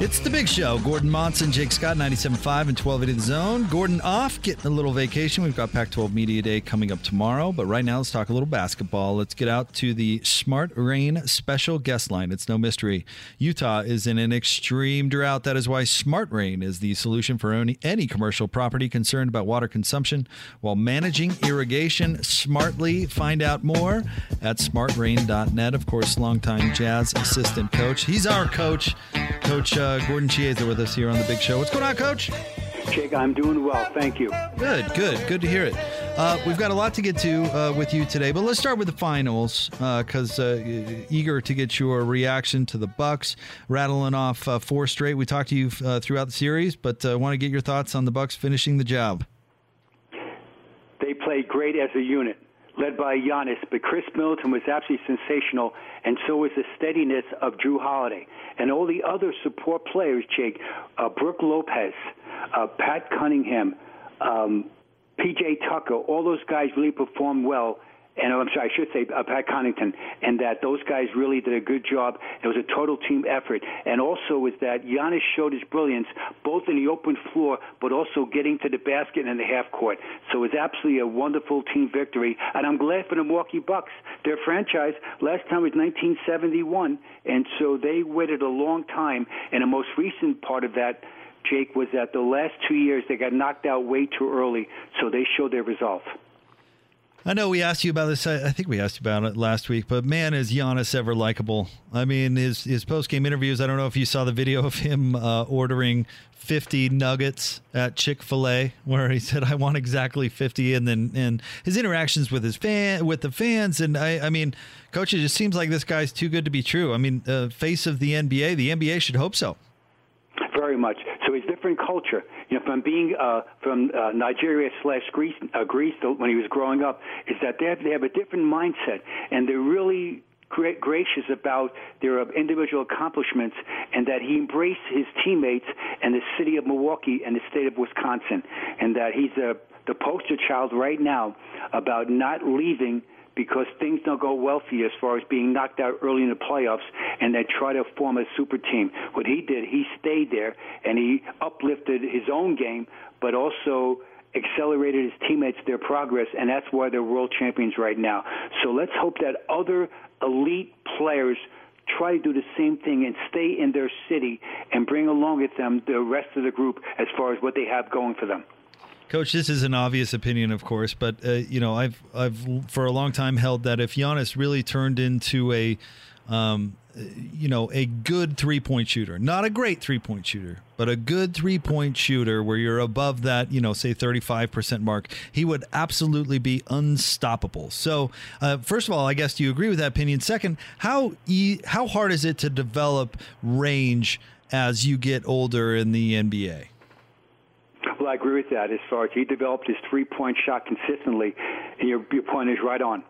It's the big show. Gordon Monson, Jake Scott, 97.5 and 1280 The Zone. Gordon off, getting a little vacation. We've got Pac 12 Media Day coming up tomorrow. But right now, let's talk a little basketball. Let's get out to the Smart Rain special guest line. It's no mystery. Utah is in an extreme drought. That is why Smart Rain is the solution for any, any commercial property concerned about water consumption while managing irrigation smartly. Find out more at smartrain.net. Of course, longtime jazz assistant coach. He's our coach. Coach uh, uh, Gordon Chiesa with us here on the Big Show. What's going on, Coach? Jake, I'm doing well. Thank you. Good, good, good to hear it. Uh, we've got a lot to get to uh, with you today, but let's start with the finals because uh, uh, eager to get your reaction to the Bucks rattling off uh, four straight. We talked to you uh, throughout the series, but I want to get your thoughts on the Bucks finishing the job. They played great as a unit led by Giannis, but Khris Middleton was absolutely sensational, and so was the steadiness of Jrue Holiday. And all the other support players, Jake, uh, Brook Lopez, uh, Pat Cunningham, um, PJ Tucker, all those guys really performed well and I'm sorry, I should say uh, Pat Connaughton, and that those guys really did a good job. It was a total team effort, and also is that Giannis showed his brilliance both in the open floor, but also getting to the basket and the half court. So it was absolutely a wonderful team victory, and I'm glad for the Milwaukee Bucks. Their franchise last time was 1971, and so they waited a long time. And the most recent part of that. Jake was that the last two years they got knocked out way too early, so they showed their resolve. I know we asked you about this. I think we asked you about it last week, but man, is Giannis ever likable? I mean, his his post game interviews. I don't know if you saw the video of him uh, ordering 50 nuggets at Chick Fil A, where he said, "I want exactly 50," and then and his interactions with his fan with the fans. And I, I mean, coach, it just seems like this guy's too good to be true. I mean, uh, face of the NBA. The NBA should hope so. Very much. So it's different culture. You know, from being uh, from uh, Nigeria slash Greece, uh, Greece when he was growing up, is that they have, they have a different mindset, and they're really great, gracious about their uh, individual accomplishments, and that he embraced his teammates and the city of Milwaukee and the state of Wisconsin, and that he's a, the poster child right now about not leaving because things don't go well for you as far as being knocked out early in the playoffs and they try to form a super team. What he did, he stayed there and he uplifted his own game, but also accelerated his teammates their progress, and that's why they're world champions right now. So let's hope that other elite players try to do the same thing and stay in their city and bring along with them the rest of the group as far as what they have going for them. Coach, this is an obvious opinion, of course, but uh, you know, I've I've for a long time held that if Giannis really turned into a, um, you know, a good three point shooter, not a great three point shooter, but a good three point shooter where you're above that, you know, say 35 percent mark, he would absolutely be unstoppable. So, uh, first of all, I guess do you agree with that opinion? Second, how e- how hard is it to develop range as you get older in the NBA? Well, I agree with that. As far as he developed his three-point shot consistently, and your, your point is right on.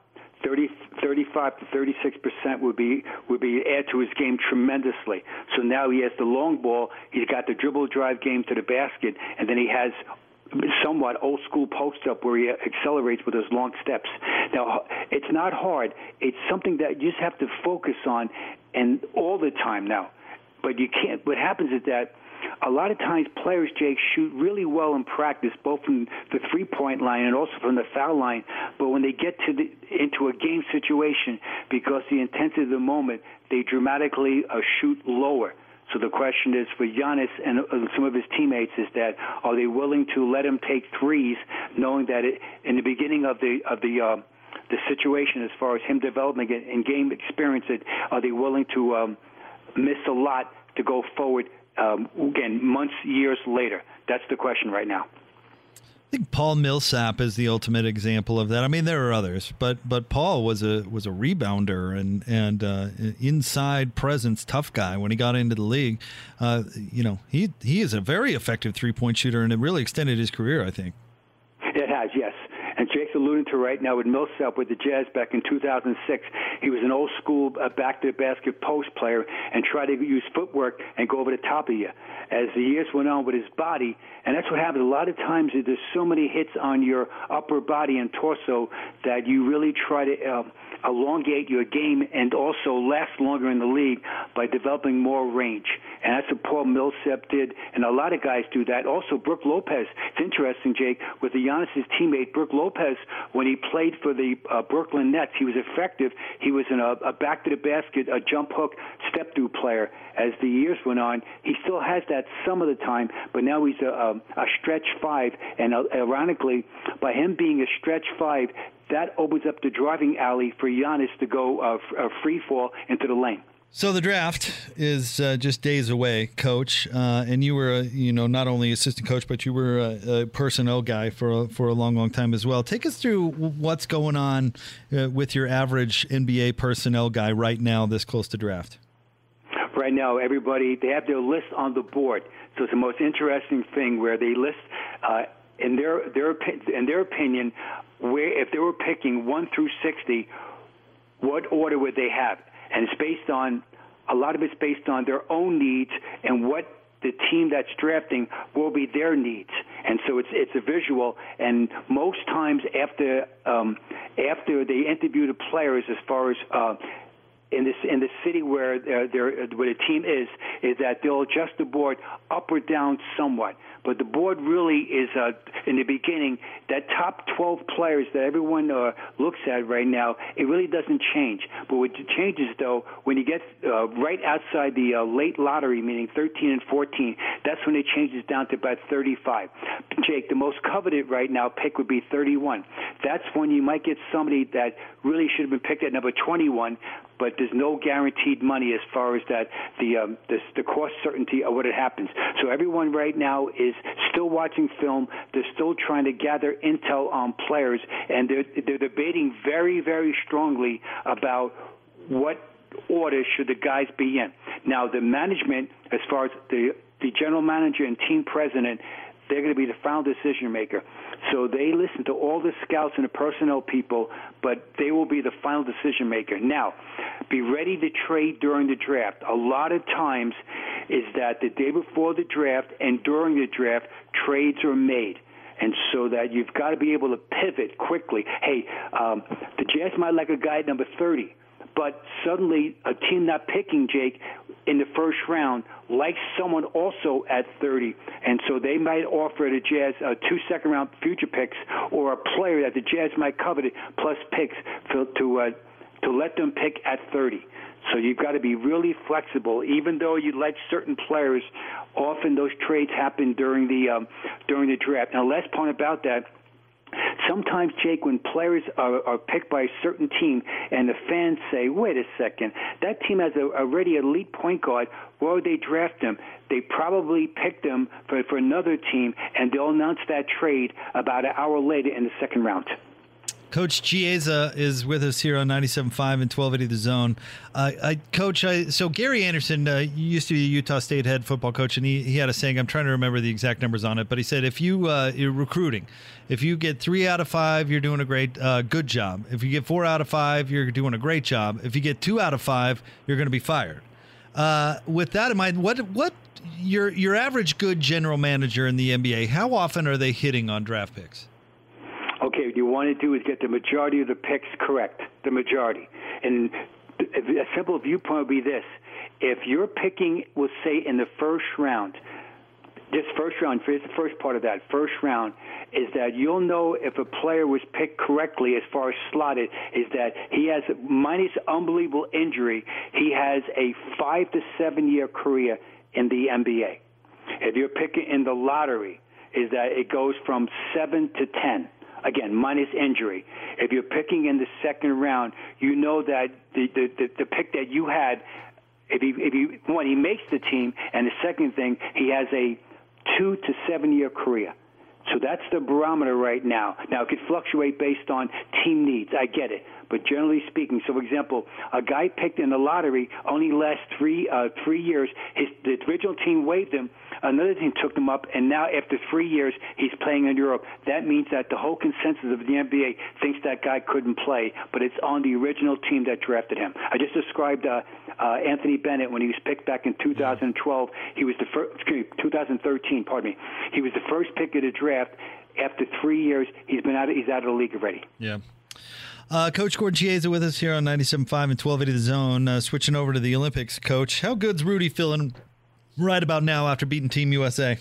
30, 35 to 36 percent would be would be add to his game tremendously. So now he has the long ball. He's got the dribble drive game to the basket, and then he has somewhat old school post up where he accelerates with those long steps. Now, it's not hard. It's something that you just have to focus on and all the time now. But you can't. What happens is that a lot of times players, Jake, shoot really well in practice, both from the three point line and also from the foul line. But when they get to the, into a game situation, because the intensity of the moment, they dramatically uh, shoot lower. So the question is for Giannis and uh, some of his teammates is that are they willing to let him take threes, knowing that it, in the beginning of the of the uh, the situation, as far as him developing and game experience, it are they willing to um, miss a lot to go forward um, again, months, years later? That's the question right now. I think Paul Millsap is the ultimate example of that. I mean, there are others, but but Paul was a was a rebounder and and uh, inside presence, tough guy when he got into the league. Uh, you know, he he is a very effective three point shooter, and it really extended his career. I think. It has, yes. And Jake's alluding to right now with Millsap with the Jazz back in 2006. He was an old school uh, back to the basket post player and tried to use footwork and go over the top of you. As the years went on with his body, and that's what happens a lot of times. There's so many hits on your upper body and torso that you really try to. Uh, elongate your game and also last longer in the league by developing more range. And that's what Paul Millsap did, and a lot of guys do that. Also, Brook Lopez. It's interesting, Jake, with the Giannis' teammate Brook Lopez when he played for the uh, Brooklyn Nets. He was effective. He was in a, a back to the basket, a jump hook, step through player. As the years went on, he still has that some of the time, but now he's a, a, a stretch five. And uh, ironically, by him being a stretch five, that opens up the driving alley for Giannis to go uh, f- uh, free fall into the lane. So the draft is uh, just days away, Coach, uh, and you were, a, you know, not only assistant coach, but you were a, a, personnel guy for a, for a long, long time as well. Take us through what's going on uh, with your average NBA personnel guy right now, this close to draft. Right now, everybody they have their list on the board, so it's the most interesting thing where they list uh, in their their in their opinion where if they were picking one through sixty, what order would they have? And it's based on a lot of it's based on their own needs and what the team that's drafting will be their needs, and so it's it's a visual. And most times after um, after they interview the players, as far as uh, in this in the city where uh, where the team is, is that they'll adjust the board up or down somewhat. But the board really is, uh, in the beginning, that top 12 players that everyone uh, looks at right now, it really doesn't change. But what changes, though, when you get uh, right outside the uh, late lottery, meaning 13 and 14, that's when it changes down to about 35. Jake, the most coveted right now pick would be 31. That's when you might get somebody that really should have been picked at number 21, but there's no guaranteed money as far as that the um, the, the cost certainty of what it happens. So everyone right now is still watching film. They're still trying to gather intel on players, and they're they're debating very very strongly about what order should the guys be in. Now the management, as far as the the general manager and team president, they're going to be the final decision maker. So they listen to all the scouts and the personnel people, but they will be the final decision maker. Now, be ready to trade during the draft. A lot of times is that the day before the draft and during the draft, trades are made and so that you've got to be able to pivot quickly. Hey, um, the Jazz might like a guy at number 30, but suddenly a team not picking Jake in the first round likes someone also at 30, and so they might offer the Jazz uh, two second round future picks or a player that the Jazz might covet plus picks for, to uh, to let them pick at 30. So you've got to be really flexible. Even though you like certain players, often those trades happen during the um, during the draft. Now, last point about that Sometimes, Jake, when players are, are picked by a certain team and the fans say, wait a second, that team has a already elite point guard, why would they draft him? They probably picked him for, for another team, and they'll announce that trade about an hour later in the second round. Coach Chiesa is with us here on 97.5 and 1280 The Zone. Uh, I, Coach, I, so Gary Anderson uh, used to be a Utah State head football coach, and he, he had a saying, I'm trying to remember the exact numbers on it, but he said, if you, uh, you're recruiting, if you get three out of five, you're doing a great, uh, good job. If you get four out of five, you're doing a great job. If you get two out of five, you're going to be fired. Uh, with that in mind, what, what, your, your average good general manager in the NBA, how often are they hitting on draft picks? Okay, what you want to do is get the majority of the picks correct, the majority. And a simple viewpoint would be this: if you're picking, we'll say in the first round, this first round, here's the first part of that. First round is that you'll know if a player was picked correctly as far as slotted, is that he has, minus unbelievable injury, he has a five to seven year career in the NBA. If you're picking in the lottery, is that it goes from seven to ten again, minus injury. If you're picking in the second round, you know that the, the, the, the pick that you had, if he, if he, one, he makes the team, and the second thing, he has a two to seven year career. So that's the barometer right now. Now, it could fluctuate based on team needs. I get it. But generally speaking, so for example, a guy picked in the lottery only lasts three uh, three years. His the original team waived him. Another team took him up, and now after three years, he's playing in Europe. That means that the whole consensus of the NBA thinks that guy couldn't play, but it's on the original team that drafted him. I just described uh, uh, Anthony Bennett when he was picked back in 2012. He was the first, excuse me, 2013. Pardon me. He was the first pick of the draft. After three years, he's been out. Of, he's out of the league already. Yeah. Uh, Coach Gordon Chiesa with us here on 97.5 and 1280 The Zone. Uh, switching over to the Olympics, Coach. How good's Rudy feeling right about now after beating Team USA?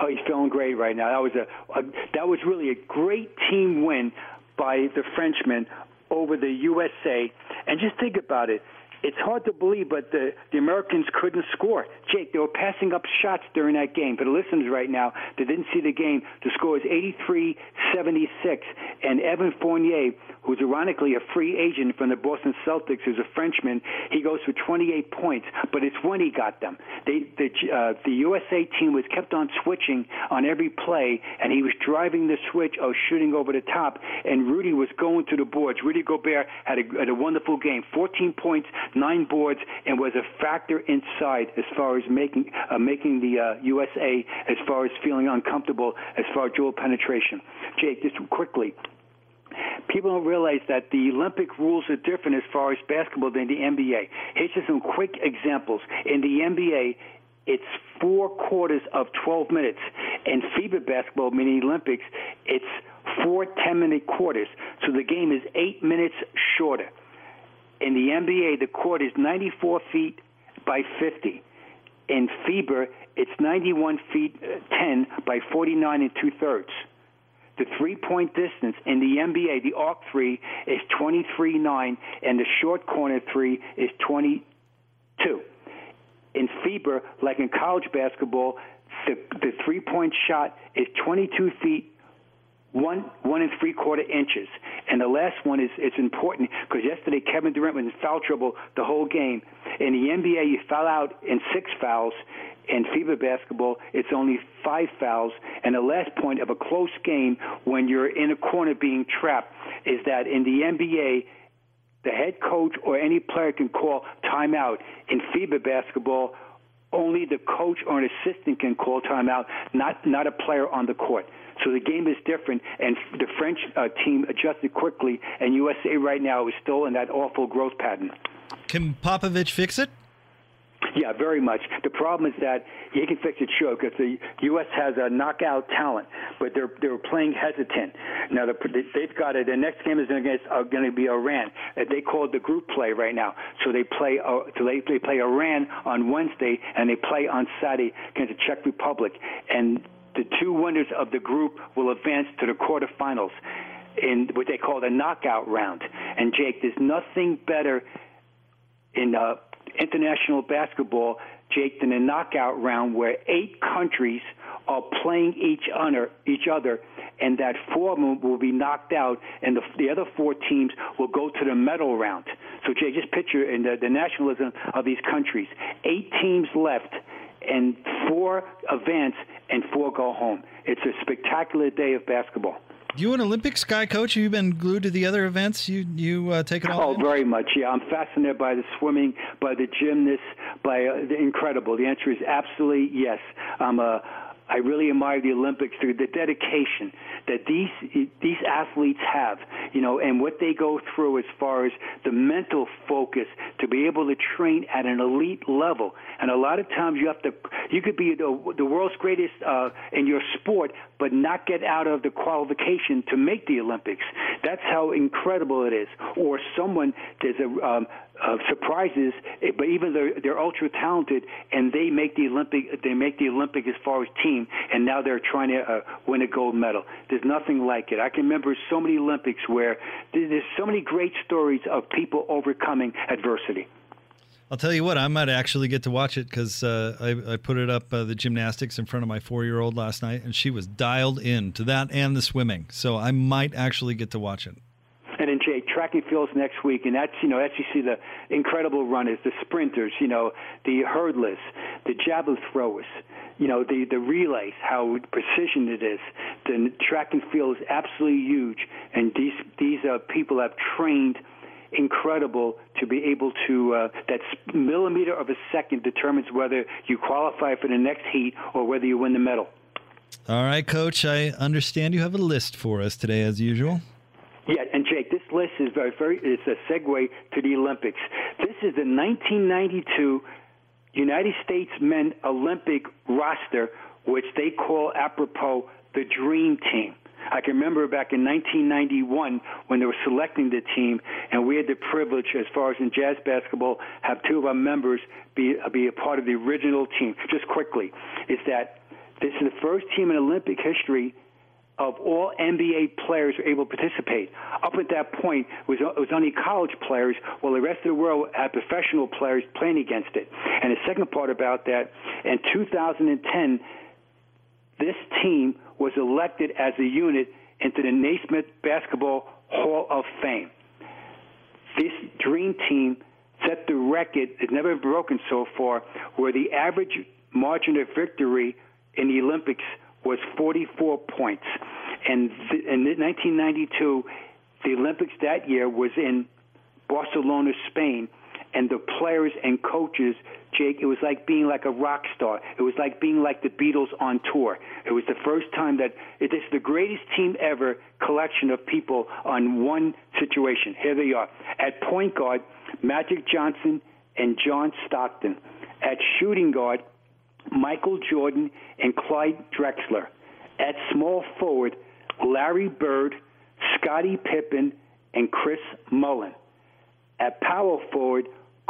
Oh, he's feeling great right now. That was a, a that was really a great team win by the Frenchman over the USA. And just think about it it's hard to believe, but the, the Americans couldn't score. Jake, they were passing up shots during that game. For the listeners right now that didn't see the game, the score is 83 76. And Evan Fournier, who's ironically a free agent from the Boston Celtics, who's a Frenchman, he goes for 28 points, but it's when he got them. They, the, uh, the USA team was kept on switching on every play, and he was driving the switch or shooting over the top, and Rudy was going to the boards. Rudy Gobert had a, had a wonderful game 14 points, nine boards, and was a factor inside as far as making uh, making the uh, USA as far as feeling uncomfortable as far as dual penetration. Jake, just quickly. People don't realize that the Olympic rules are different as far as basketball than the NBA. Here's just some quick examples. In the NBA, it's four quarters of 12 minutes. In FIBA basketball, meaning Olympics, it's four 10 minute quarters. So the game is eight minutes shorter. In the NBA, the court is 94 feet by 50. In FIBA, it's 91 feet uh, 10 by 49 and two thirds. The three point distance in the NBA, the arc three is 23 9, and the short corner three is 22. In FIBA, like in college basketball, the, the three point shot is 22 feet one one and three quarter inches. And the last one is it's important because yesterday Kevin Durant was in foul trouble the whole game. In the NBA, you foul out in six fouls. In FIBA basketball, it's only five fouls. And the last point of a close game when you're in a corner being trapped is that in the NBA, the head coach or any player can call timeout. In FIBA basketball, only the coach or an assistant can call timeout, not not a player on the court. So the game is different, and the French uh, team adjusted quickly, and USA right now is still in that awful growth pattern. Can Popovich fix it? Yeah, very much. The problem is that he can fix it, sure, because the U.S. has a knockout talent, but they're they're playing hesitant. Now the, they've got it. The next game is against uh, going to be Iran. They call it the group play right now. So they play uh, so they they play Iran on Wednesday and they play on Saturday against the Czech Republic. And the two winners of the group will advance to the quarterfinals in what they call the knockout round. And Jake, there's nothing better in uh, international basketball, Jake, than a knockout round where eight countries are playing each other, each other, and that four of them will be knocked out, and the, the other four teams will go to the medal round. So, Jake, just picture in the, the nationalism of these countries: eight teams left and four advance and four go home. It's a spectacular day of basketball. You an Olympics guy, coach? Have you been glued to the other events? You you uh, take it all? Oh, in? very much. Yeah, I'm fascinated by the swimming, by the gymnasts, by uh, the incredible. The answer is absolutely yes. I'm a I really admire the Olympics through the dedication that these these athletes have, you know, and what they go through as far as the mental focus to be able to train at an elite level. And a lot of times you have to, you could be the, the world's greatest uh, in your sport, but not get out of the qualification to make the Olympics. That's how incredible it is. Or someone there's a um, uh, surprises, eh, but even they're, they're ultra talented, and they make the Olympic. They make the Olympic as far as team, and now they're trying to uh, win a gold medal. There's nothing like it. I can remember so many Olympics where there's so many great stories of people overcoming adversity. I'll tell you what, I might actually get to watch it because uh, I, I, put it up uh, the gymnastics in front of my four year old last night, and she was dialed in to that and the swimming. So I might actually get to watch it and in Jay, track and fields next week, and that's you know that's you see the incredible runners, the sprinters, you know, the hurdlers, the javelin throwers, you know, the the relays, how precision it is, the track and field is absolutely huge, and these these uh, people have trained incredible to be able to uh, that millimeter of a second determines whether you qualify for the next heat or whether you win the medal. All right, Coach. I understand you have a list for us today, as usual. Yeah, and Jake, this list is very, very. It's a segue to the Olympics. This is the 1992 United States Men Olympic roster, which they call apropos the Dream Team. I can remember back in 1991 when they were selecting the team, and we had the privilege, as far as in jazz basketball, have two of our members be uh, be a part of the original team. Just quickly, is that this is the first team in Olympic history of all NBA players were able to participate. Up at that point, it was, it was only college players, while the rest of the world had professional players playing against it. And the second part about that, in 2010, this team was elected as a unit into the Naismith Basketball Hall of Fame. This dream team set the record, it's never been broken so far, where the average margin of victory in the Olympics was 44 points. And th- in 1992, the Olympics that year was in Barcelona, Spain, and the players and coaches, Jake, it was like being like a rock star. It was like being like the Beatles on tour. It was the first time that it is the greatest team ever collection of people on one situation. Here they are. At point guard, Magic Johnson and John Stockton. At shooting guard, Michael Jordan and Clyde Drexler. At small forward, Larry Bird, Scottie Pippen, and Chris Mullin. At power forward,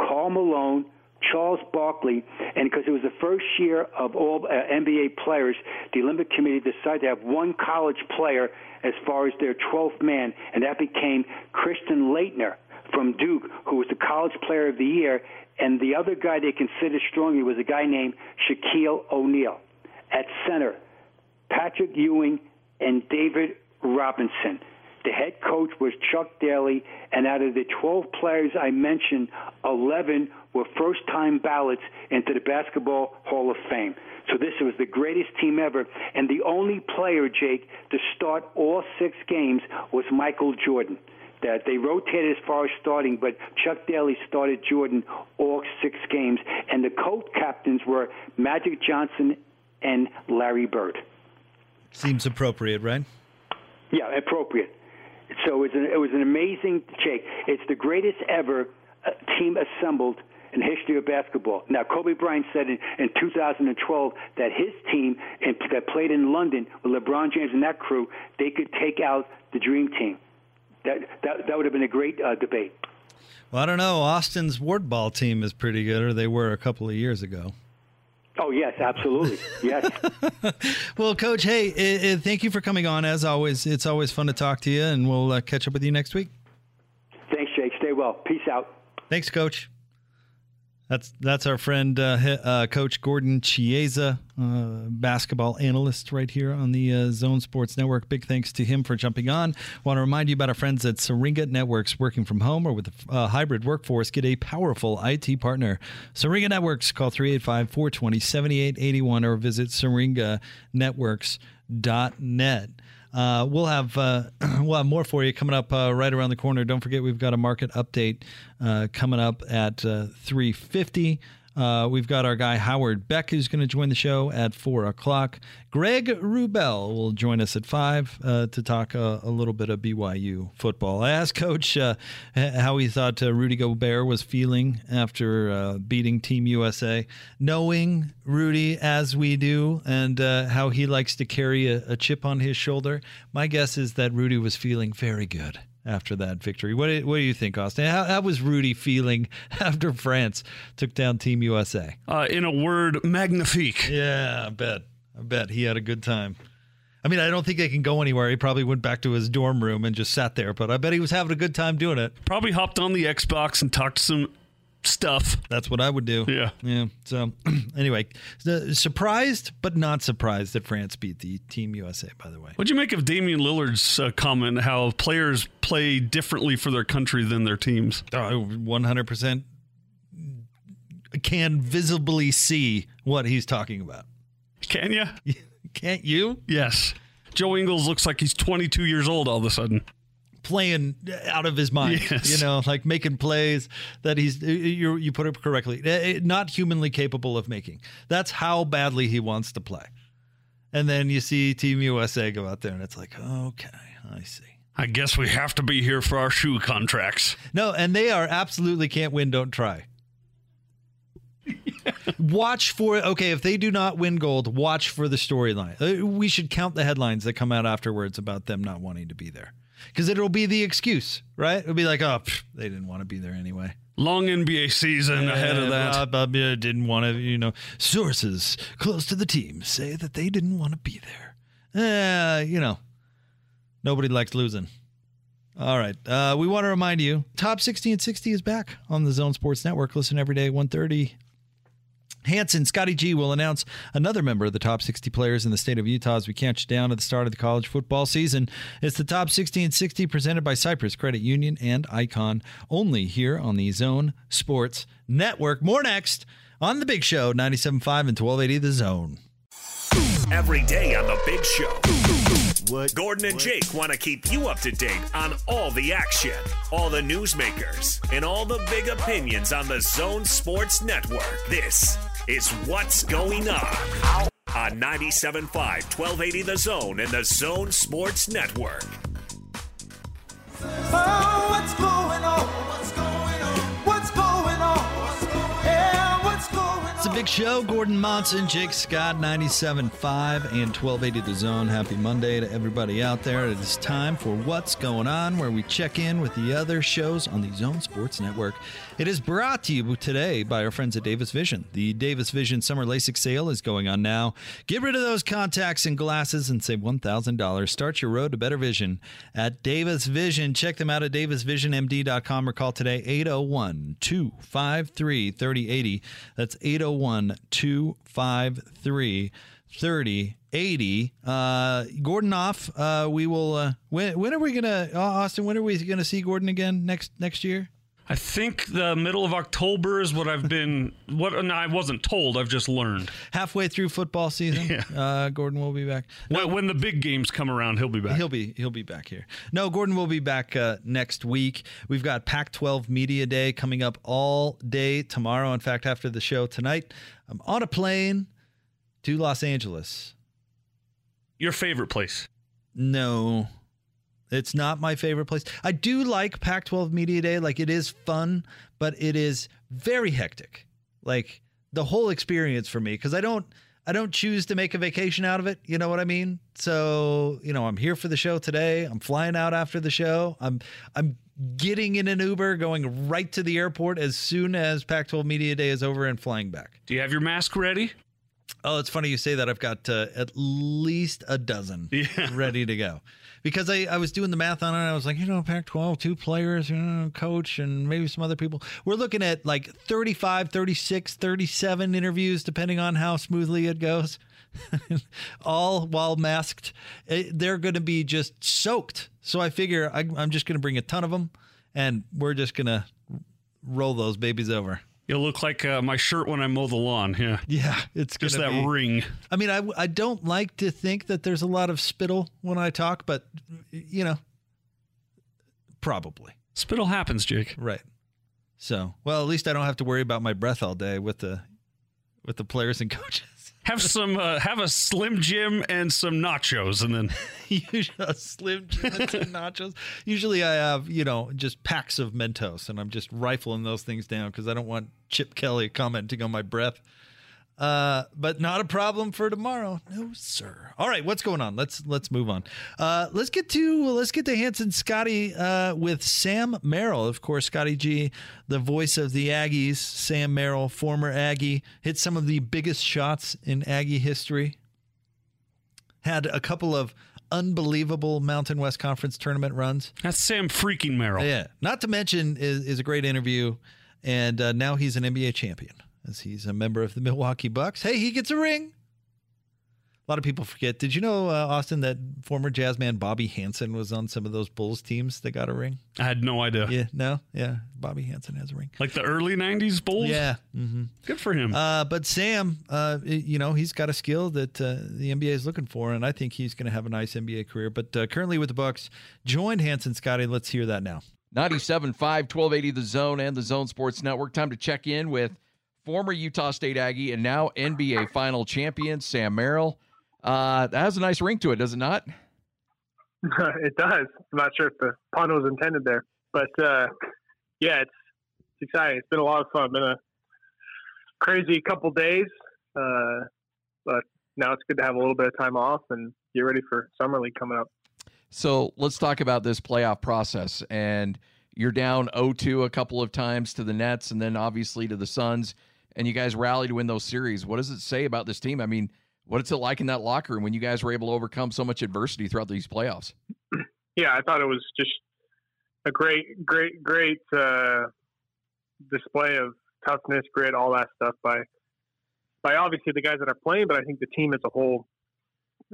Karl Malone, Charles Barkley, and because it was the first year of all uh, NBA players, the Olympic Committee decided to have one college player as far as their 12th man, and that became Christian Laettner from Duke, who was the College Player of the Year, and the other guy they considered strongly was a guy named Shaquille O'Neal. At center, Patrick Ewing and David Robinson. The head coach was Chuck Daly, and out of the 12 players I mentioned, 11 were first time ballots into the Basketball Hall of Fame. So this was the greatest team ever. And the only player, Jake, to start all six games was Michael Jordan. That they rotated as far as starting, but Chuck Daly started Jordan all six games. And the co-captains were Magic Johnson and Larry Bird. Seems appropriate, right? Yeah, appropriate. So it was an, it was an amazing shake. It's the greatest ever uh, team assembled in history of basketball. Now, Kobe Bryant said in, in 2012 that his team in, that played in London with LeBron James and that crew, they could take out the Dream Team. That that, that would have been a great uh, debate. Well, I don't know. Austin's ward ball team is pretty good, or they were a couple of years ago. Oh yes, absolutely, yes. well, Coach, hey, thank you for coming on. As always, it's always fun to talk to you, and we'll uh, catch up with you next week. Thanks, Jake. Stay well. Peace out. Thanks, Coach. That's that's our friend uh, uh, Coach Gordon Chiesa, uh, basketball analyst right here on the uh, Zone Sports Network. Big thanks to him for jumping on. Want to remind you about our friends at Syringa Networks, working from home or with a hybrid workforce. Get a powerful IT partner. Syringa Networks. Call 385-420-7881 or visit syringanetworks.net. Uh, we'll have uh, we'll have more for you coming up uh, right around the corner. Don't forget we've got a market update uh, coming up at uh, three fifty. Uh, we've got our guy Howard Beck who's going to join the show at four o'clock. Greg Wrubell will join us at five uh, to talk uh, a little bit of BYU football. I asked Coach uh, how he thought uh, Rudy Gobert was feeling after beating Team USA, knowing Rudy as we do, and how he likes to carry a, a chip on his shoulder. My guess is that Rudy was feeling very good after that victory. What do, what do you think, Austin? How, how, was Rudy feeling after France took down Team USA? Uh, in a word, magnifique. Yeah, I bet. I bet he had a good time. I mean, I don't think they can go anywhere. He probably went back to his dorm room and just sat there, but I bet he was having a good time doing it. Probably hopped on the Xbox and talked to some stuff. That's what I would do. Yeah. Yeah. So, anyway, surprised but not surprised that France beat the Team USA, by the way. What'd you make of Damian Lillard's uh, comment how players play differently for their country than their teams? Oh, 100% can visibly see what he's talking about. Can you? Can't you? Yes. Joe Ingles looks like he's 22 years old all of a sudden. Playing out of his mind, Yes. you know, like making plays that he's you you put it correctly, eh, not humanly capable of making. That's how badly he wants to play. And then you see Team USA go out there, and it's like, okay, I see. I guess we have to be here for our shoe contracts. No, and they are absolutely can't win, don't try. watch for okay if they do not win gold watch for the storyline Uh, we should count the headlines that come out afterwards about them not wanting to be there because it'll be the excuse right it'll be like oh pff, they didn't want to be there anyway Long NBA season ahead of that. blah, didn't want to you know sources close to the team say that they didn't want to be there uh, you know nobody likes losing all right. Uh, we want to remind you, Top 60 and 60 is back on the Zone Sports Network. Listen every day, 1.30. Hanson, Scotty G will announce another member of the top 60 players in the state of Utah as we catch you down at the start of the college football season. It's the top 60 and 60 presented by Cyprus Credit Union and Icon, only here on the Zone Sports Network. More next on The Big Show, 97.5 and 1280 The Zone. Every day on The Big Show. What? Gordon and Jake want to keep you up to date on all the action, all the newsmakers, and all the big opinions on the Zone Sports Network. This is What's Going On on 97.5, 1280 The Zone and the Zone Sports Network. Oh, big show. Gordon Monson, Jake Scott, 97.5 and 1280 The Zone. Happy Monday to everybody out there. It is time for What's Going On, where we check in with the other shows on the Zone Sports Network. It is brought to you today by our friends at Davis Vision. The Davis Vision Summer LASIK sale is going on now. Get rid of those contacts and glasses and save $1,000. Start your road to better vision at Davis Vision. Check them out at davisvisionmd.com or call today 801 253 3080. That's 801 253 3080. Uh, Gordon off. Uh, we will. Uh, when, when are we to, Austin, when are we to see Gordon again next next year? I think the middle of October is what I've been. What no, I wasn't told. I've just learned. Halfway through football season, Yeah. uh, Gordon will be back. When, when the big games come around, he'll be back. He'll be he'll be back here. No, Gordon will be back uh, next week. We've got Pac-12 Media Day coming up all day tomorrow. In fact, after the show tonight, I'm on a plane to Los Angeles. Your favorite place? No, it's not my favorite place. I do like Pac 12 Media Day. Like, it is fun, but it is very hectic. Like, the whole experience for me, because I don't. I don't choose to make a vacation out of it. You know what I mean? So, you know, I'm here for the show today. I'm flying out after the show. I'm I'm getting in an Uber, going right to the airport as soon as Pac-12 Media Day is over and flying back. Do you have your mask ready? Oh, it's funny you say that. I've got uh, at least a dozen Yeah. ready to go. Because I, I was doing the math on it. I was like, you know, Pac 12, two players, you know, coach, and maybe some other people. We're looking at like 35, 36, 37 interviews, depending on how smoothly it goes. All while masked. Eh, They're going to be just soaked. So I figure I, I'm just going to bring a ton of them and we're just going to roll those babies over. You'll look like uh, my shirt when I mow the lawn. Yeah, Yeah, it's just that be- ring. I mean, I, I don't like to think that there's a lot of spittle when I talk, but you know, probably Spittle happens, Jake. right. So, well, at least I don't have to worry about my breath all day with the with the players and coaches. Have some, uh, have a Slim Jim and some nachos, and then a slim Jim and some nachos. Usually, I have you know just packs of Mentos, and I'm just rifling those things down because I don't want Chip Kelly commenting on my breath. Uh, but not a problem for tomorrow. No, sir. All right, what's going on? Let's let's move on. Uh, let's get to let's get to Hanson Scotty uh, with Sam Merrill. Of course, Scotty G, the voice of the Aggies. Sam Merrill, former Aggie, hit some of the biggest shots in Aggie history. Had a couple of unbelievable Mountain West Conference tournament runs. that's Sam freaking Merrill. Yeah. Not to mention is, is a great interview, and uh, now he's an NBA champion as he's a member of the Milwaukee Bucks. Hey, he gets a ring. A lot of people forget. Did you know, uh, Austin, that former jazz man Bobby Hansen was on some of those Bulls teams that got a ring? I had no idea. Yeah, no, yeah. Bobby Hansen has a ring. Like the early '90s Bulls. Yeah. hmm good for him. Uh, but Sam, uh, you know, he's got a skill that uh, the NBA is looking for, and I think he's going to have a nice NBA career. But uh, currently with the Bucks, joined Hansen Scotty. Let's hear that now. 97.5, 1280 The Zone and the Zone Sports Network. Time to check in with former Utah State Aggie and now NBA final champion, Sam Merrill. Uh, that has a nice ring to it, does it not? it does. I'm not sure if the pun was intended there, but uh, yeah, it's, it's exciting. It's been a lot of fun. Been a crazy couple days, uh, but now it's good to have a little bit of time off and get ready for summer league coming up. So let's talk about this playoff process. And you're down 0-2 a couple of times to the Nets and then obviously to the Suns, and you guys rallied to win those series. What does it say about this team? I mean, what's it like in that locker room when you guys were able to overcome so much adversity throughout these playoffs? Yeah, I thought it was just a great, great, great uh, display of toughness, grit, all that stuff by by obviously the guys that are playing, but I think the team as a whole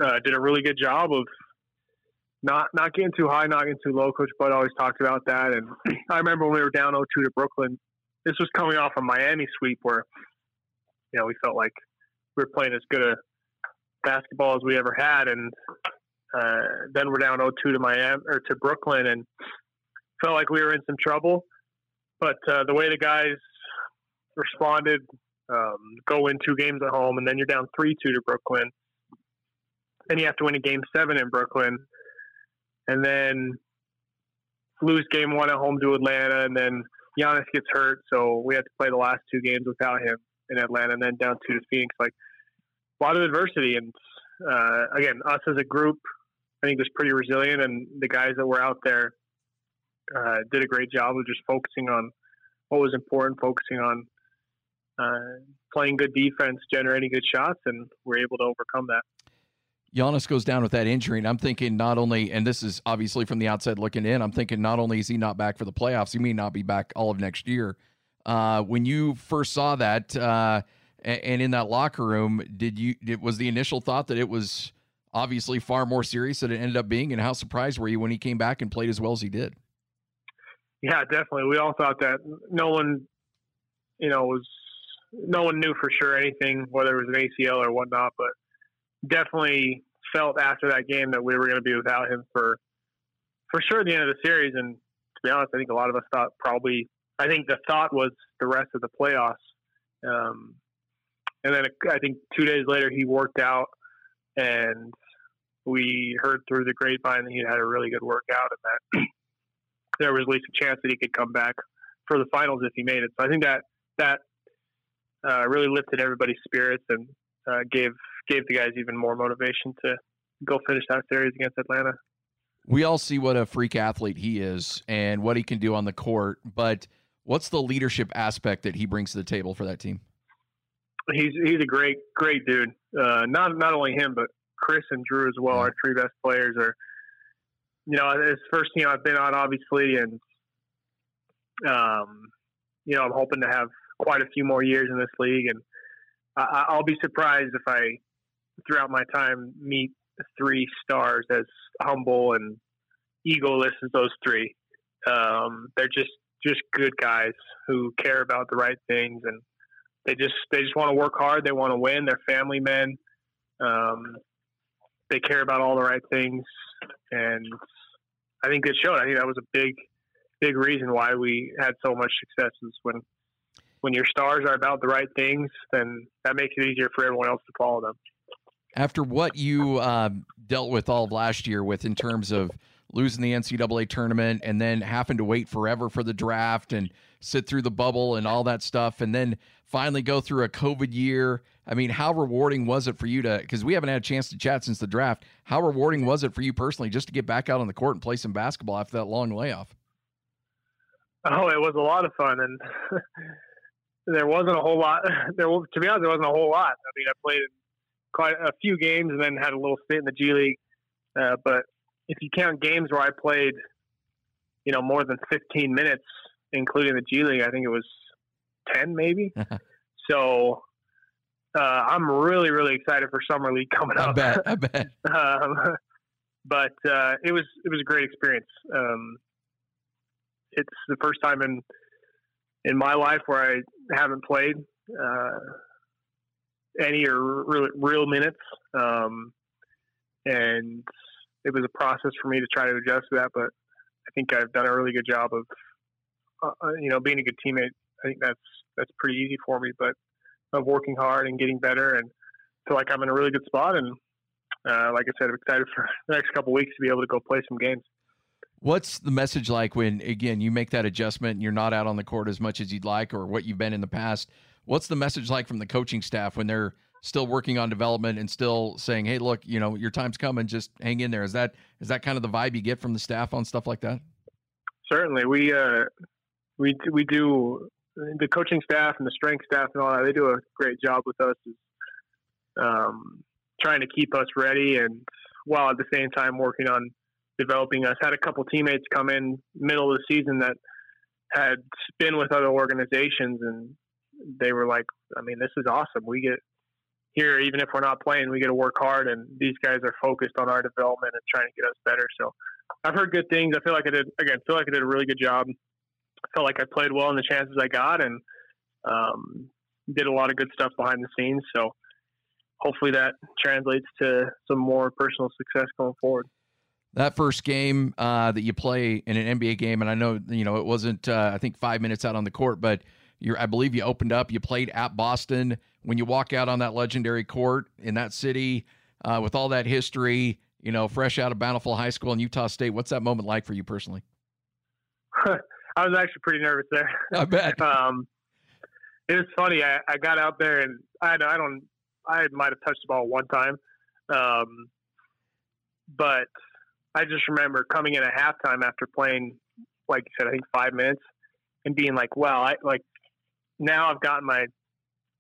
uh, did a really good job of not not getting too high, not getting too low. Coach Bud always talked about that, and I remember when we were down 0-2 to Brooklyn. This was coming off a Miami sweep where you know we felt like we were playing as good a basketball as we ever had, and uh, then we're down 0-2 to Miami or to Brooklyn, and felt like we were in some trouble. But uh, the way the guys responded, um, go win two games at home, and then you're down 3-2 to Brooklyn. Then you have to win a game seven in Brooklyn, and then lose game one at home to Atlanta, and then Giannis gets hurt, so we had to play the last two games without him in Atlanta, and then down two to Phoenix. Like a lot of adversity, and uh, again, us as a group, I think was pretty resilient, and the guys that were out there uh, did a great job of just focusing on what was important, focusing on uh, playing good defense, generating good shots, and we're able to overcome that. Giannis goes down with that injury, and I'm thinking not only, and this is obviously from the outside looking in, I'm thinking not only is he not back for the playoffs, he may not be back all of next year. Uh, when you first saw that, uh, and, and in that locker room, did you? Did, was the initial thought that it was obviously far more serious than it ended up being? And how surprised were you when he came back and played as well as he did? Yeah, definitely. We all thought that no one, you know, was no one knew for sure anything, whether it was an ACL or whatnot, but definitely felt after that game that we were going to be without him for for sure the end of the series. And to be honest, I think a lot of us thought probably. I think the thought was the rest of the playoffs. Um, and then I think two days later he worked out, and we heard through the grapevine that he had a really good workout, and that there was at least a chance that he could come back for the finals if he made it. So I think that that uh, really lifted everybody's spirits and uh, gave gave the guys even more motivation to go finish that series against Atlanta. We all see what a freak athlete he is and what he can do on the court, but what's the leadership aspect that he brings to the table for that team? He's he's a great great dude. Uh, not not only him, but Chris and Drew as well. Our three best players are. You know, it's first team I've been on, obviously, and um, you know, I'm hoping to have quite a few more years in this league, and I, I'll be surprised if I, throughout my time, meet three stars as humble and egoless as those three. Um, they're just just good guys who care about the right things, and they just they just want to work hard. They want to win. They're family men. Um, they care about all the right things, and I think it showed. I think that was a big big reason why we had so much success is when when your stars are about the right things, then that makes it easier for everyone else to follow them. After what you uh, dealt with all of last year, with in terms of losing the NCAA tournament and then having to wait forever for the draft and sit through the bubble and all that stuff, and then finally go through a COVID year. I mean, how rewarding was it for you to? Because we haven't had a chance to chat since the draft. How rewarding was it for you personally just to get back out on the court and play some basketball after that long layoff? Oh, it was a lot of fun, and there wasn't a whole lot. There, to be honest, there wasn't a whole lot. I mean, I played quite a few games and then had a little stint in the G League. Uh, but if you count games where I played, you know, more than 15 minutes, including the G League, I think it was 10 maybe. so uh, I'm really really excited for summer league coming I up. bet. I bet. um, but uh, it was it was a great experience. Um, it's the first time in in my life where I haven't played uh, any or real, real minutes, um, and it was a process for me to try to adjust to that. But I think I've done a really good job of uh, you know being a good teammate. I think that's that's pretty easy for me, but of working hard and getting better and feel like I'm in a really good spot and uh, like I said, I'm excited for the next couple weeks to be able to go play some games. What's the message like when, again, you make that adjustment and you're not out on the court as much as you'd like or what you've been in the past? What's the message like from the coaching staff when they're still working on development and still saying, "Hey, look, you know, your time's coming. Just hang in there." Is that is that kind of the vibe you get from the staff on stuff like that? Certainly, we uh, we we do the coaching staff and the strength staff and all that. They do a great job with us, um, trying to keep us ready and while at the same time working on developing us. Had a couple teammates come in middle of the season that had been with other organizations and they were like, I mean, this is awesome. We get here, even if we're not playing, we get to work hard and these guys are focused on our development and trying to get us better. So I've heard good things. I feel like I did, again, feel like I did a really good job. I felt like I played well in the chances I got and um, did a lot of good stuff behind the scenes. So hopefully that translates to some more personal success going forward. That first game uh, that you play in an NBA game, and I know you know it wasn't uh, I think five minutes out on the court, but you're I believe you opened up. You played at Boston. When you walk out on that legendary court in that city uh, with all that history, you know, fresh out of Bountiful High School in Utah State, what's that moment like for you personally? I was actually pretty nervous there. I bet. um, it was funny. I, I got out there and I, I don't, I might have touched the ball one time. Um, but I just remember coming in at halftime after playing, like you said, I think five minutes and being like, wow, I like now I've gotten my,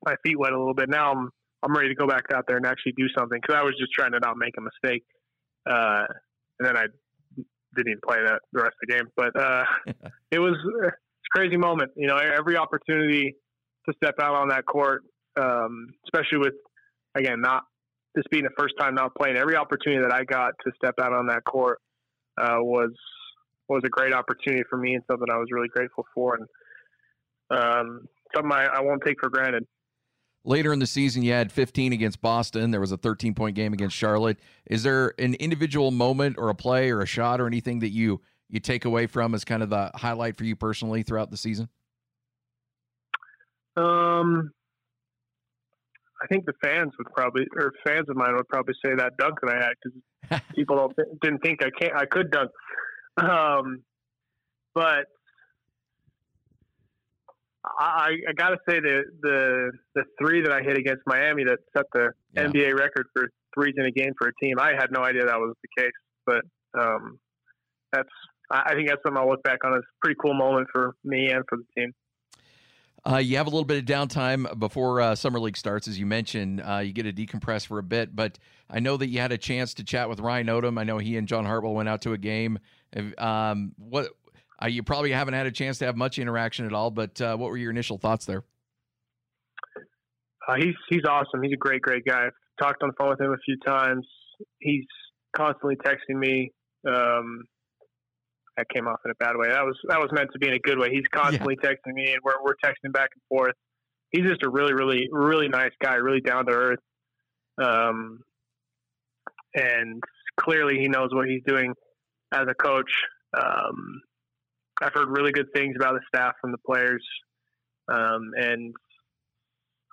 my feet wet a little bit. Now I'm, I'm ready to go back out there and actually do something. Cause I was just trying to not make a mistake. Uh, and then I didn't even play that the rest of the game, but, uh, it was it's a crazy moment. You know, every opportunity to step out on that court, um, especially with again not this being the first time not playing. Every opportunity that I got to step out on that court uh, was was a great opportunity for me and something I was really grateful for, and um, something I, I won't take for granted. Later in the season, you had 15 against Boston. There was a 13 point game against Charlotte. Is there an individual moment or a play or a shot or anything that you you take away from as kind of the highlight for you personally throughout the season? Um, I think the fans would probably, or fans of mine would probably say that dunk that I had because people don't didn't think I can't, I could dunk. Um, but I, I got to say the the the three that I hit against Miami that set the Yeah. NBA record for threes in a game for a team. I had no idea that was the case, but um, that's I think that's something I'll look back on as a pretty cool moment for me and for the team. Uh, you have a little bit of downtime before uh, summer league starts, as you mentioned. Uh, you get to decompress for a bit, but I know that you had a chance to chat with Ryan Odom. I know he and John Hartwell went out to a game. Um, what uh, you probably haven't had a chance to have much interaction at all, but uh, what were your initial thoughts there? Uh, he's he's awesome. He's a great, great guy. I've talked on the phone with him a few times. He's constantly texting me. Um, that came off in a bad way. That was that was meant to be in a good way. He's constantly texting me, and we're we're texting back and forth. He's just a really, really, really nice guy. Really down to earth. Um, and clearly he knows what he's doing as a coach. Um, I've heard really good things about the staff from the players, um, and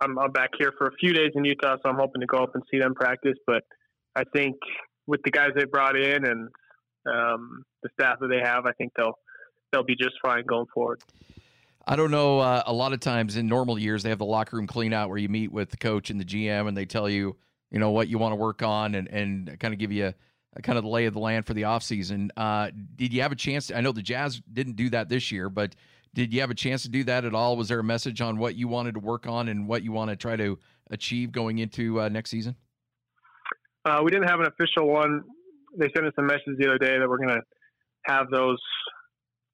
I'm, I'm back here for a few days in Utah, so I'm hoping to go up and see them practice. But I think with the guys they brought in and um, the staff that they have, I think they'll they'll be just fine going forward. I don't know. Uh, a lot of times in normal years, they have the locker room clean out where you meet with the coach and the GM, and they tell you, you know, what you want to work on, and and kind of give you a, a kind of the lay of the land for the offseason. Uh, did you have a chance? I know the Jazz didn't do that this year, but did you have a chance to do that at all? Was there a message on what you wanted to work on and what you want to try to achieve going into uh, next season? Uh, we didn't have an official one. They sent us a message the other day that we're going to have those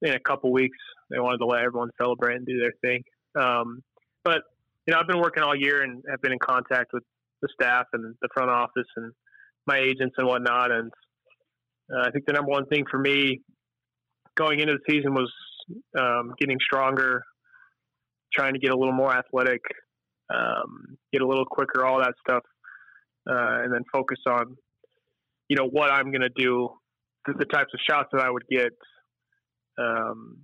in a couple weeks. They wanted to let everyone celebrate and do their thing. Um, but you know, I've been working all year and have been in contact with the staff and the front office and my agents and whatnot. And uh, I think the number one thing for me going into the season was um, getting stronger, trying to get a little more athletic, um, get a little quicker, all that stuff, uh, and then focus on, you know, what I'm going to do, the, the types of shots that I would get um,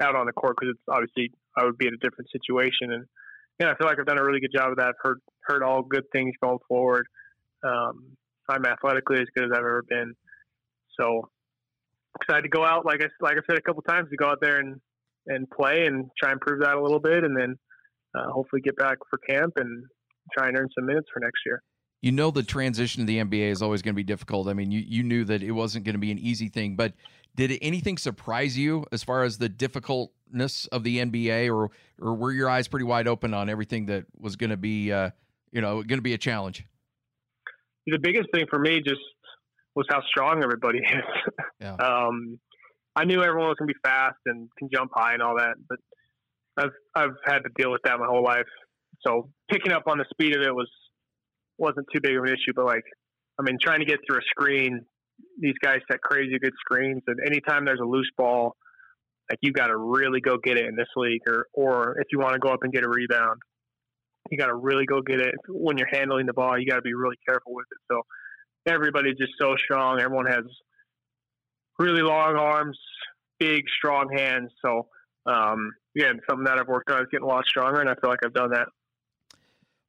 out on the court because it's obviously I would be in a different situation. And yeah, I feel like I've done a really good job of that. I've heard heard all good things going forward. Um, I'm athletically as good as I've ever been. So excited to go out, like I like I said a couple times, to go out there and and play and try and prove that a little bit, and then uh, hopefully get back for camp and try and earn some minutes for next year. You know the transition to the NBA is always going to be difficult. I mean, you you knew that it wasn't going to be an easy thing, but did anything surprise you as far as the difficultness of the NBA, or or were your eyes pretty wide open on everything that was going to be, uh, you know, going to be a challenge? The biggest thing for me just was how strong everybody is. Yeah. um, I knew everyone was going to be fast and can jump high and all that, but I've I've had to deal with that my whole life. So picking up on the speed of it was wasn't too big of an issue. But like, I mean, trying to get through a screen, these guys set crazy good screens, and anytime there's a loose ball, like you got to really go get it in this league, or or if you want to go up and get a rebound, you got to really go get it. When you're handling the ball, you got to be really careful with it. So everybody's just so strong. Everyone has really long arms, big, strong hands. So, um, again, something that I've worked on is getting a lot stronger, and I feel like I've done that.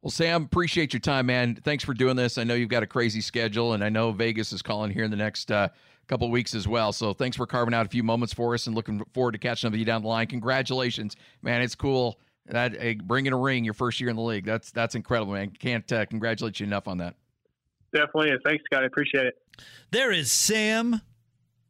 Well, Sam, appreciate your time, man. Thanks for doing this. I know you've got a crazy schedule, and I know Vegas is calling here in the next uh, couple weeks as well. So thanks for carving out a few moments for us, and looking forward to catching up with you down the line. Congratulations, man! It's cool that uh, bringing a ring your first year in the league. That's that's incredible, man. Can't uh, congratulate you enough on that. Definitely. Thanks, Scott. I appreciate it. There is Sam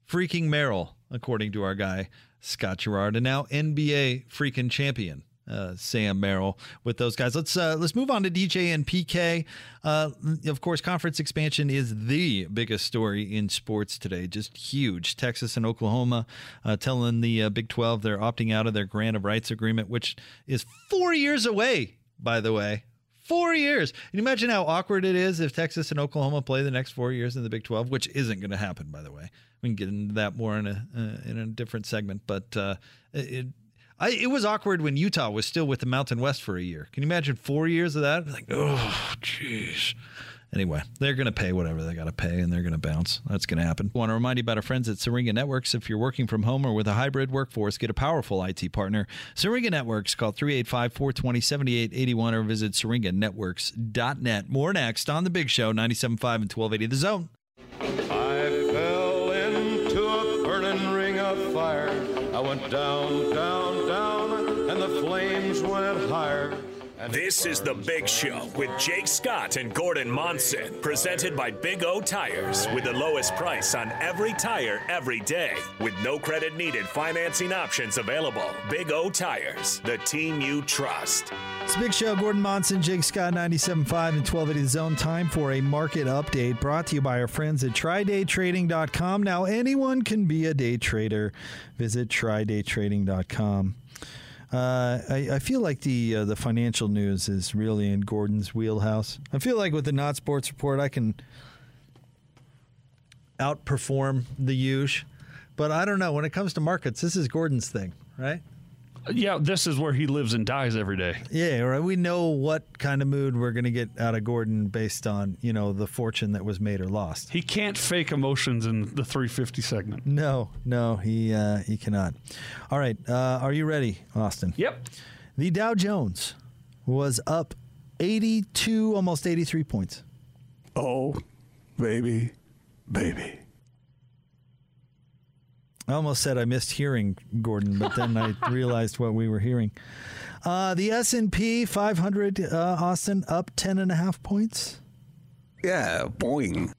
freaking Merrill, according to our guy Scott Garrard, and now NBA freaking champion. Uh, Sam Merrill with those guys. Let's uh, let's move on to DJ and PK. Uh, of course, conference expansion is the biggest story in sports today. Just huge. Texas and Oklahoma uh, telling the uh, Big Twelve they're opting out of their grant of rights agreement, which is four years away. By the way, Four years. Can you imagine how awkward it is if Texas and Oklahoma play the next four years in the Big 12, which isn't going to happen, by the way. We can get into that more in a uh, in a different segment, but uh, it I, it was awkward when Utah was still with the Mountain West for a year. Can you imagine four years of that? Like, oh, jeez. Anyway, they're going to pay whatever they got to pay and they're going to bounce. That's going to happen. I Want to remind you about our friends at Syringa Networks. If you're working from home or with a hybrid workforce, get a powerful IT partner. Syringa Networks, call 385 420 7881 or visit syringanetworks.net. More next on The Big Show, 97.5 and 1280 The Zone. I fell into a burning ring of fire. I went down, down, down, This is The Big Show with Jake Scott and Gordon Monson, presented by Big O Tires, with the lowest price on every tire every day, with no credit needed financing options available. Big O Tires, the team you trust. It's big show. Gordon Monson, Jake Scott, 97.5 and 1280 The Zone. Time for a market update brought to you by our friends at TryDayTrading.com. Now, anyone can be a day trader. Visit TryDayTrading.com. Uh, I, I feel like the uh, the financial news is really in Gordon's wheelhouse. I feel like with the Not Sports Report, I can outperform the huge, but I don't know. When it comes to markets, this is Gordon's thing, right? Yeah, this is where he lives and dies every day. Yeah, right. We know what kind of mood we're going to get out of Gordon based on you know the fortune that was made or lost. He can't fake emotions in the 350 segment. No, no, he uh, he cannot. All right, uh, are you ready, Austin? Yep. The Dow Jones was up 82, almost 83 points. Oh, baby, baby. I almost said I missed hearing Gordon, but then I realized what we were hearing. Uh, the S and P 500, uh, Austin, up 10 and a half points. Yeah, boing.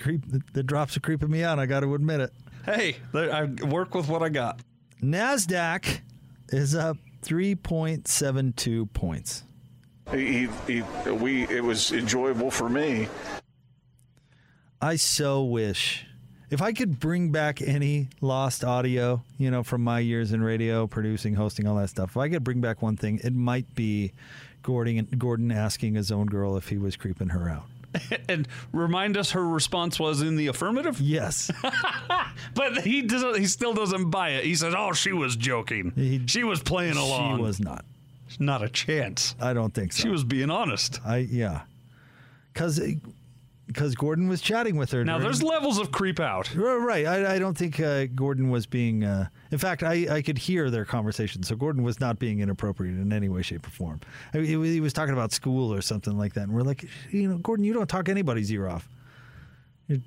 Creep, the, the drops are creeping me out. I got to admit it. Hey, I work with what I got. Nasdaq is up 3.72 points. He, he, we, it was enjoyable for me. I so wish If I could bring back any lost audio, you know, from my years in radio, producing, hosting, all that stuff, if I could bring back one thing, it might be Gordon, Gordon asking his own girl if he was creeping her out. and remind us her response was in the affirmative. Yes. But he doesn't. He still doesn't buy it. He says, "Oh, she was joking. He- she was playing along. She was not. not a chance. I don't think so. She was being honest." I yeah. Cuz because Gordon was chatting with her. Now, during- there's levels of creep out. Right. I, I don't think uh, Gordon was being. Uh, in fact, I, I could hear their conversation. So Gordon was not being inappropriate in any way, shape, or form. I mean, he, was- he was talking about school or something like that. And we're like, you know, Gordon, you don't talk anybody's ear off. You're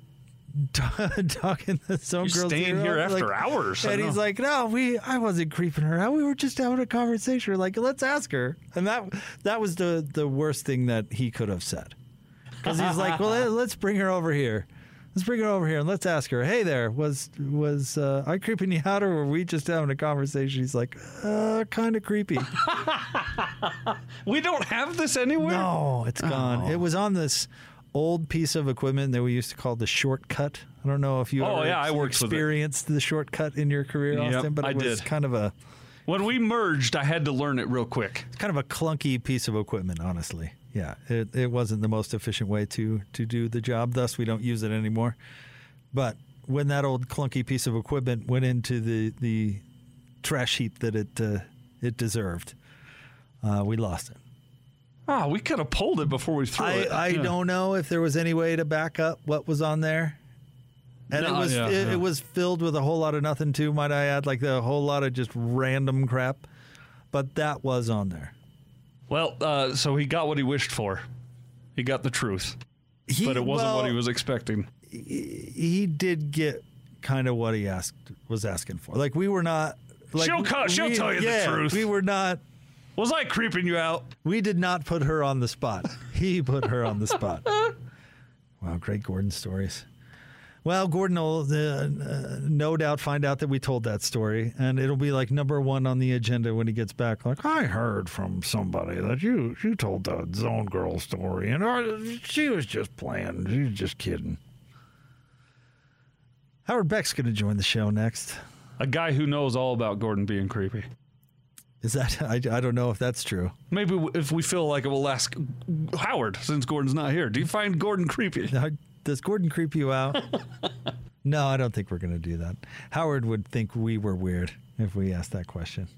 talking to some You're girl's staying here off. after Like- hours. And he's like, no, we. I wasn't creeping her out. We were just having a conversation. We're like, let's ask her. And that that was the the worst thing that he could have said. Because he's like, well, let- let's bring her over here. Let's bring her over here and let's ask her. Hey there, was was uh, I creeping you out or were we just having a conversation? He's like, uh, kind of creepy. we don't have this anywhere. no, it's gone. It was on this old piece of equipment that we used to call the shortcut. I don't know if you Oh, ever yeah, I worked with it. experienced the shortcut in your career, Yep, Austin, but it I was did. kind of a When we merged, I had to learn it real quick. It's kind of a clunky piece of equipment, honestly. Yeah, it, it wasn't the most efficient way to to do the job. Thus, we don't use it anymore. But when that old clunky piece of equipment went into the the trash heap that it uh, it deserved, uh, we lost it. Ah, we could have pulled it before we threw I, it. I Yeah. don't know if there was any way to back up what was on there. And it was yeah, it, yeah. it was filled with a whole lot of nothing too, might I add, like a whole lot of just random crap. But that was on there. Well, uh, so he got what he wished for. He got the truth, He, but it wasn't what he was expecting. he did get kind of what he asked was asking for. Like we were not. Like, She'll she'll we- tell you the truth. We were not. Was I creeping you out? We did not put her on the spot. He put her on the spot. Wow, great Gordon stories. Well, Gordon will uh, uh, no doubt find out that we told that story, and it'll be like number one on the agenda when he gets back. Like, I heard from somebody that you you told the Zone Girl story, and uh, she was just playing. She was just kidding. Howard Beck's going to join the show next. A guy who knows all about Gordon being creepy. Is that I, I don't know if that's true. Maybe if we feel like it, we'll ask Howard since Gordon's not here. Do you find Gordon creepy? Now, Does Gordon creep you out? no, I don't think we're going to do that. Howard would think we were weird if we asked that question.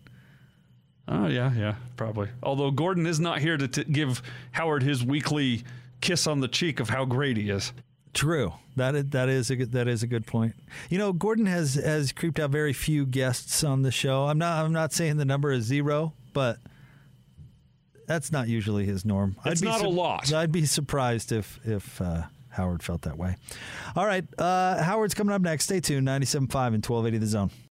Oh yeah, yeah, probably. Although Gordon is not here to t- give Howard his weekly kiss on the cheek of how great he is. True. That is, that is a good, that is a good point. You know, Gordon has has creeped out very few guests on the show. I'm not I'm not saying the number is zero, but that's not usually his norm. It's not a lot. I'd be surprised if if uh, Howard felt that way. All right, uh, Howard's coming up next. Stay tuned. 97.5 and 1280 The Zone.